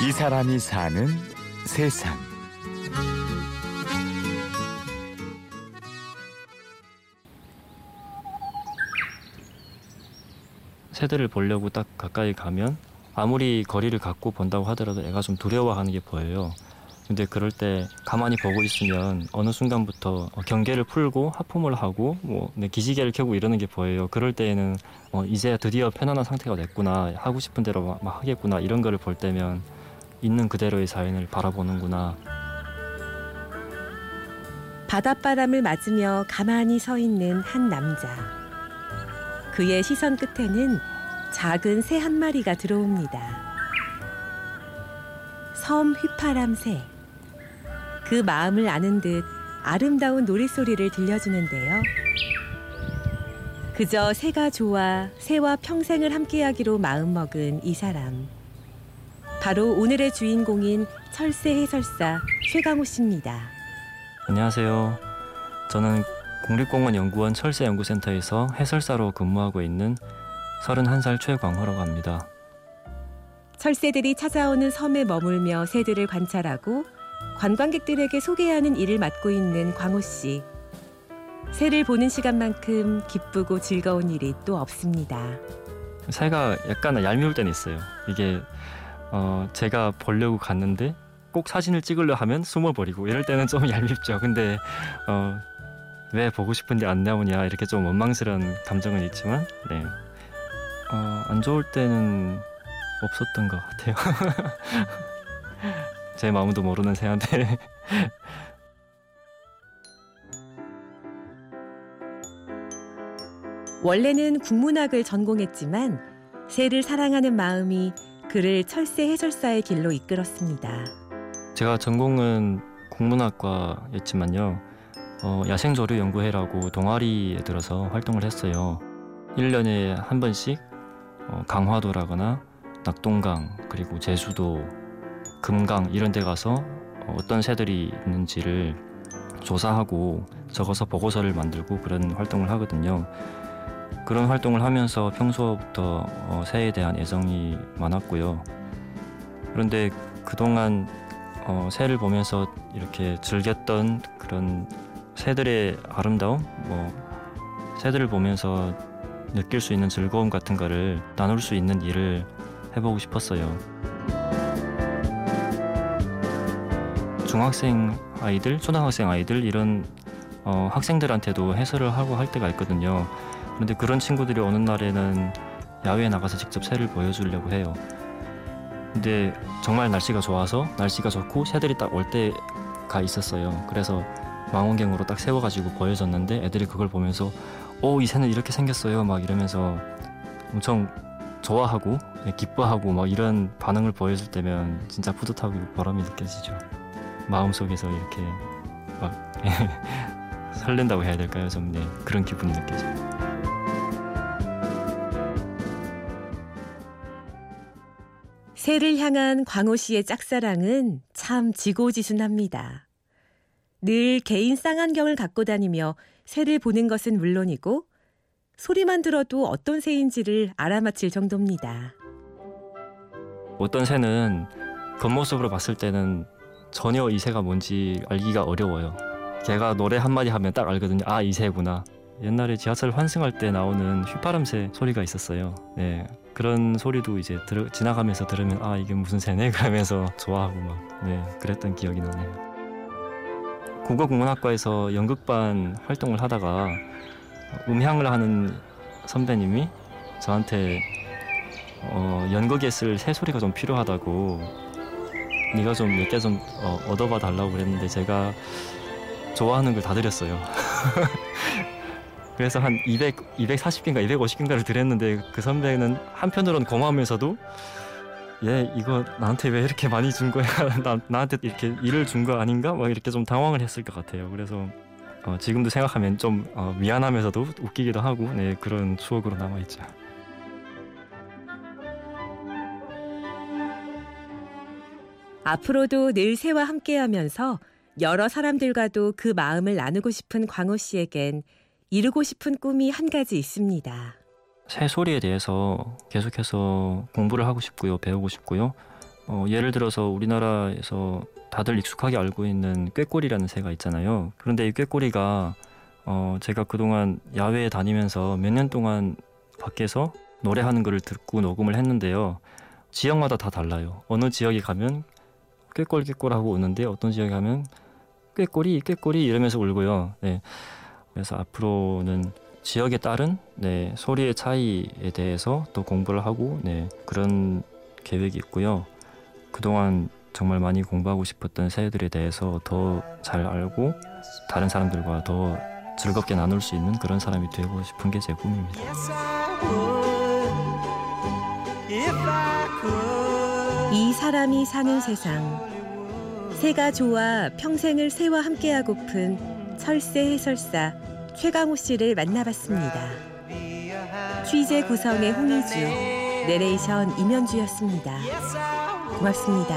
이 사람이 사는 세상. 새들을 보려고 딱 가까이 가면 아무리 거리를 갖고 본다고 하더라도 애가 좀 두려워하는 게 보여요. 근데 그럴 때 가만히 보고 있으면 어느 순간부터 경계를 풀고 하품을 하고 뭐 네, 기지개를 켜고 이러는 게 보여요. 그럴 때에는 어, 이제 드디어 편안한 상태가 됐구나 하고 싶은 대로 막 하겠구나 이런 거를 볼 때면 있는 그대로의 자연을 바라보는구나. 바닷바람을 맞으며 가만히 서 있는 한 남자. 그의 시선 끝에는 작은 새 한 마리가 들어옵니다. 섬 휘파람 새. 그 마음을 아는 듯 아름다운 노랫소리를 들려주는데요. 그저 새가 좋아 새와 평생을 함께하기로 마음먹은 이 사람. 바로 오늘의 주인공인 철새 해설사 최강호 씨입니다. 안녕하세요. 저는 국립공원 연구원 철새연구센터에서 해설사로 근무하고 있는 31살 최광호라고 합니다. 철새들이 찾아오는 섬에 머물며 새들을 관찰하고 관광객들에게 소개하는 일을 맡고 있는 광호 씨. 새를 보는 시간만큼 기쁘고 즐거운 일이 또 없습니다. 새가 약간 얄미울 때는 있어요. 이게 어 제가 보려고 갔는데 꼭 사진을 찍으려 하면 숨어버리고 이럴 때는 좀 얄밉죠. 근데 어, 왜 보고 싶은데 안 나오냐 이렇게 좀 원망스러운 감정은 있지만 네. 어, 안 좋을 때는 없었던 것 같아요. 제 마음도 모르는 새한테 원래는 국문학을 전공했지만 새를 사랑하는 마음이 그를 철새 해설사의 길로 이끌었습니다. 제가 전공은 국문학과였지만요. 어, 야생조류 연구회라고 동아리에 들어서 활동을 했어요. 1년에 한 번씩 어, 강화도라거나 낙동강 그리고 제주도 금강 이런 데 가서 어떤 새들이 있는지를 조사하고 적어서 보고서를 만들고 그런 활동을 하거든요. 그런 활동을 하면서 평소부터 어, 새에 대한 애정이 많았고요. 그런데 그동안 어, 새를 보면서 이렇게 즐겼던 그런 새들의 아름다움, 뭐 새들을 보면서 느낄 수 있는 즐거움 같은 거를 나눌 수 있는 일을 해보고 싶었어요. 중학생 아이들, 초등학생 아이들 이런 어, 학생들한테도 해설을 하고 할 때가 있거든요. 그런데 그런 친구들이 어느 날에는 야외에 나가서 직접 새를 보여주려고 해요. 근데 정말 날씨가 좋아서 날씨가 좋고 새들이 딱 올 때가 있었어요. 그래서 망원경으로 딱 세워가지고 보여줬는데 애들이 그걸 보면서 오 이 새는 이렇게 생겼어요 막 이러면서 엄청 좋아하고 예, 기뻐하고 막 이런 반응을 보여줄 때면 진짜 뿌듯하고 보람이 느껴지죠. 마음속에서 이렇게 막 설렌다고 해야 될까요? 좀 네, 그런 기분이 느껴져요. 새를 향한 광호 씨의 짝사랑은 참 지고지순합니다. 늘 개인 쌍안경을 갖고 다니며 새를 보는 것은 물론이고 소리만 들어도 어떤 새인지를 알아맞힐 정도입니다. 어떤 새는 겉모습으로 봤을 때는 전혀 이 새가 뭔지 알기가 어려워요. 걔가 노래 한마디 하면 딱 알거든요. 아, 이 새구나. 옛날에 지하철 환승할 때 나오는 휘파람새 소리가 있었어요. 네. 그런 소리도 이제 들어, 지나가면서 들으면 아, 이게 무슨 새네? 그러면서 좋아하고 막, 네. 그랬던 기억이 나네요. 국어국문학과에서 연극반 활동을 하다가 음향을 하는 선배님이 저한테 어, 연극에 쓸 새소리가 좀 필요하다고 네가 좀 몇 개좀 어, 얻어봐 달라고 그랬는데 제가 좋아하는 걸 다 드렸어요. 그래서 한 200, 240개인가 250개인가를 드렸는데 그 선배는 한편으로는 고마우면서도 얘 이거 나한테 왜 이렇게 많이 준 거야? 나, 나한테 이렇게 일을 준 거 아닌가? 막 이렇게 좀 당황을 했을 것 같아요. 그래서 어, 지금도 생각하면 좀 어, 미안하면서도 웃기기도 하고 네, 그런 추억으로 남아있죠. 앞으로도 늘 새와 함께하면서 여러 사람들과도 그 마음을 나누고 싶은 광호 씨에겐 이루고 싶은 꿈이 한 가지 있습니다. 새 소리에 대해서 계속해서 공부를 하고 싶고요, 배우고 싶고요. 어, 예를 들어서 우리나라에서 다들 익숙하게 알고 있는 꾀꼬리라는 새가 있잖아요. 그런데 이 꾀꼬리가 어, 제가 그동안 야외에 다니면서 몇 년 동안 밖에서 노래하는 거를 듣고 녹음을 했는데요. 지역마다 다 달라요. 어느 지역에 가면 꾀꼬리 꾀꼬리 하고 우는데 어떤 지역에 가면 꾀꼬리 꾀꼬리 이러면서 울고요. 네. 그래서 앞으로는 지역에 따른 네, 소리의 차이에 대해서 더 공부를 하고 네, 그런 계획이 있고요. 그동안 정말 많이 공부하고 싶었던 새들에 대해서 더 잘 알고 다른 사람들과 더 즐겁게 나눌 수 있는 그런 사람이 되고 싶은 게 제 꿈입니다. 이 사람이 사는 세상. 새가 좋아 평생을 새와 함께하고픈 철새 해설사 최강호 씨를 만나봤습니다. 취재 구성의 홍희주, 내레이션 임현주였습니다. 고맙습니다.